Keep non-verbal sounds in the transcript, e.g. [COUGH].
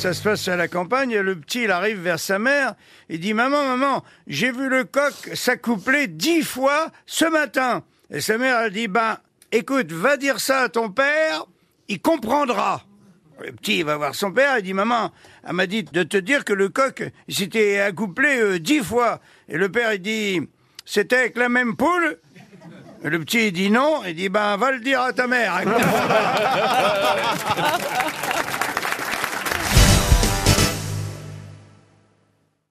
Ça se passe à la campagne, le petit, il arrive vers sa mère, il dit, maman, maman, j'ai vu le coq s'accoupler dix fois ce matin. Et sa mère, elle dit, ben, écoute, va dire ça à ton père, il comprendra. Le petit, il va voir son père, il dit, maman, elle m'a dit de te dire que le coq, s'était accouplé euh, dix fois. Et le père, il dit, c'était avec la même poule? Et Le petit, il dit non, il dit, ben, va le dire à ta mère. [LAUGHS]